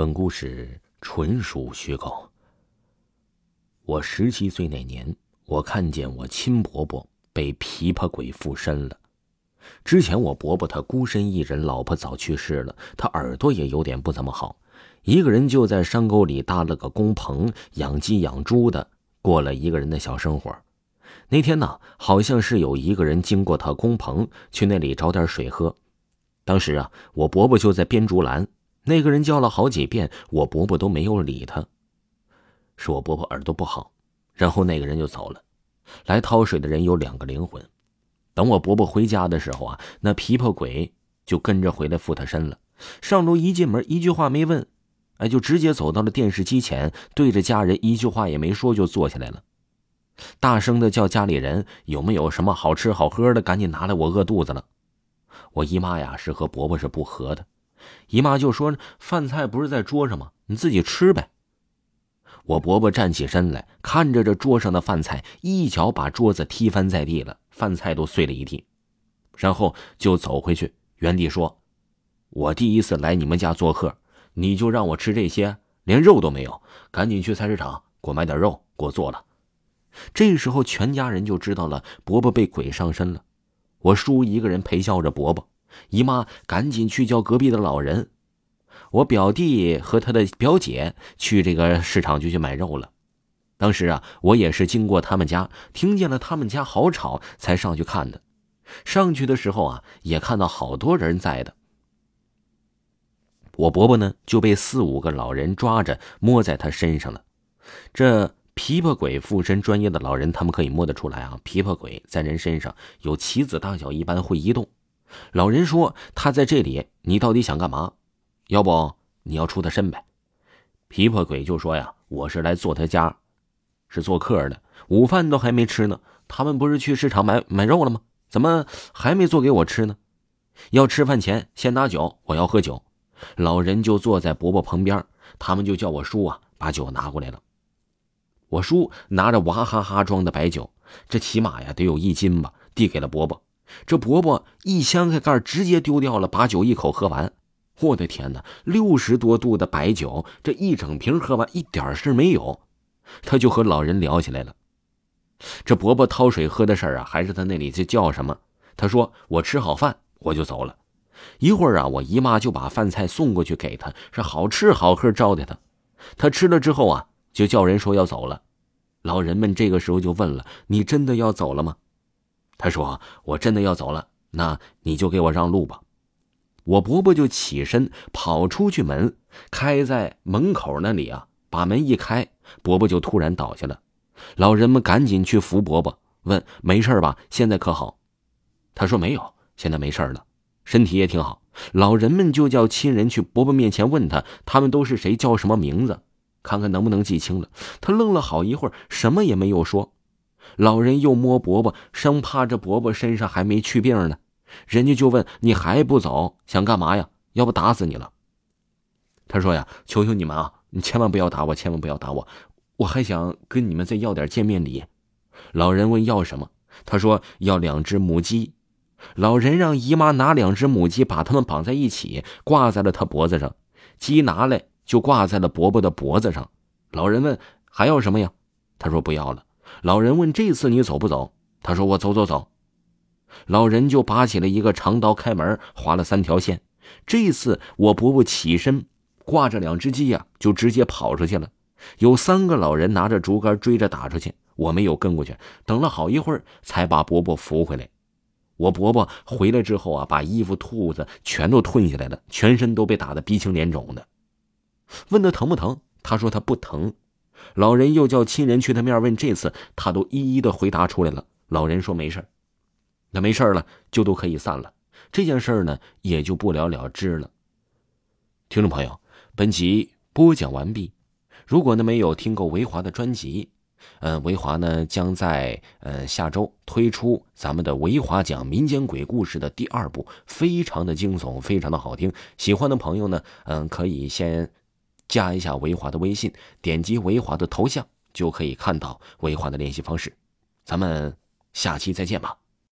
本故事纯属虚构。我十七岁那年，我看见我亲伯伯被琵琶鬼附身了。之前我伯伯他孤身一人，老婆早去世了，他耳朵也有点不怎么好，一个人就在山沟里搭了个工棚，养鸡养猪的，过了一个人的小生活。那天呢，好像是有一个人经过他工棚，去那里找点水喝。当时啊，我伯伯就在编竹篮。那个人叫了好几遍，我伯伯都没有理他。是我伯伯耳朵不好，然后那个人就走了。来掏水的人有两个灵魂。等我伯伯回家的时候啊，那琵琶鬼就跟着回来附他身了。上楼一进门，一句话没问，哎，就直接走到了电视机前，对着家人一句话也没说就坐下来了，大声的叫家里人有没有什么好吃好喝的，赶紧拿来，我饿肚子了。我姨妈呀是和伯伯是不和的。姨妈就说：“饭菜不是在桌上吗？你自己吃呗。”我伯伯站起身来，看着这桌上的饭菜，一脚把桌子踢翻在地了，饭菜都碎了一地，然后就走回去，原地说：“我第一次来你们家做客，你就让我吃这些，连肉都没有，赶紧去菜市场给我买点肉，给我做了。”这时候，全家人就知道了伯伯被鬼上身了。我叔一个人陪笑着伯伯。姨妈赶紧去叫隔壁的老人，我表弟和他的表姐去这个市场就去买肉了。当时啊，我也是经过他们家，听见了他们家好吵，才上去看的。上去的时候啊，也看到好多人在的。我伯伯呢就被四五个老人抓着摸在他身上了。这琵琶鬼附身，专业的老人他们可以摸得出来啊。琵琶鬼在人身上有棋子大小一般，会移动。老人说：“他在这里，你到底想干嘛？要不你要出他身呗？”琵琶鬼就说：“呀，我是来做他家，是做客的，午饭都还没吃呢。他们不是去市场买买肉了吗？怎么还没做给我吃呢？要吃饭前先拿酒，我要喝酒。”老人就坐在伯伯旁边，他们就叫我叔啊，把酒拿过来了。我叔拿着娃哈哈装的白酒，这起码呀得有一斤吧，递给了伯伯。这伯伯一掀开盖直接丢掉了，把酒一口喝完。我的天哪，六十多度的白酒，这一整瓶喝完一点事没有。他就和老人聊起来了。这伯伯掏水喝的事儿啊，还是他那里去叫什么？他说：“我吃好饭我就走了。”一会儿啊，我姨妈就把饭菜送过去给他，是好吃好喝招待他。他吃了之后啊，就叫人说要走了。老人们这个时候就问了：“你真的要走了吗？”他说：“我真的要走了，那你就给我让路吧。”我伯伯就起身跑出去，门开在门口那里啊，把门一开，伯伯就突然倒下了。老人们赶紧去扶伯伯，问：“没事吧？现在可好？”他说：“没有，现在没事了，身体也挺好。”老人们就叫亲人去伯伯面前问他：“他们都是谁？叫什么名字？看看能不能记清了。”他愣了好一会儿，什么也没有说。老人又摸伯伯，生怕这伯伯身上还没去病呢。人家就问：“你还不走，想干嘛呀？要不打死你了？”他说：“呀，求求你们啊，你千万不要打我，千万不要打我，我还想跟你们再要点见面礼。”老人问：“要什么？”他说：“要两只母鸡。”老人让姨妈拿两只母鸡，把它们绑在一起，挂在了他脖子上。鸡拿来就挂在了伯伯的脖子上。老人问：“还要什么呀？”他说：“不要了。”老人问：“这次你走不走？”他说：“我走走走。”老人就拔起了一个长刀，开门划了三条线。这次我伯伯起身，挂着两只鸡呀，就直接跑出去了。有三个老人拿着竹竿追着打出去，我没有跟过去。等了好一会儿，才把伯伯扶回来。我伯伯回来之后啊，把衣服、兔子全都吞下来了，全身都被打得鼻青脸肿的。问他疼不疼？他说他不疼。老人又叫亲人去他面问，这次他都一一的回答出来了。老人说没事那没事了就都可以散了。这件事呢也就不了了之了。听众朋友，本集播讲完毕。如果呢没有听过维华的专辑，嗯，维华呢将在呃下周推出咱们的维华讲民间鬼故事的第二部，非常的惊悚，非常的好听。喜欢的朋友呢，嗯，可以先。加一下维华的微信，点击维华的头像就可以看到维华的联系方式。咱们下期再见吧。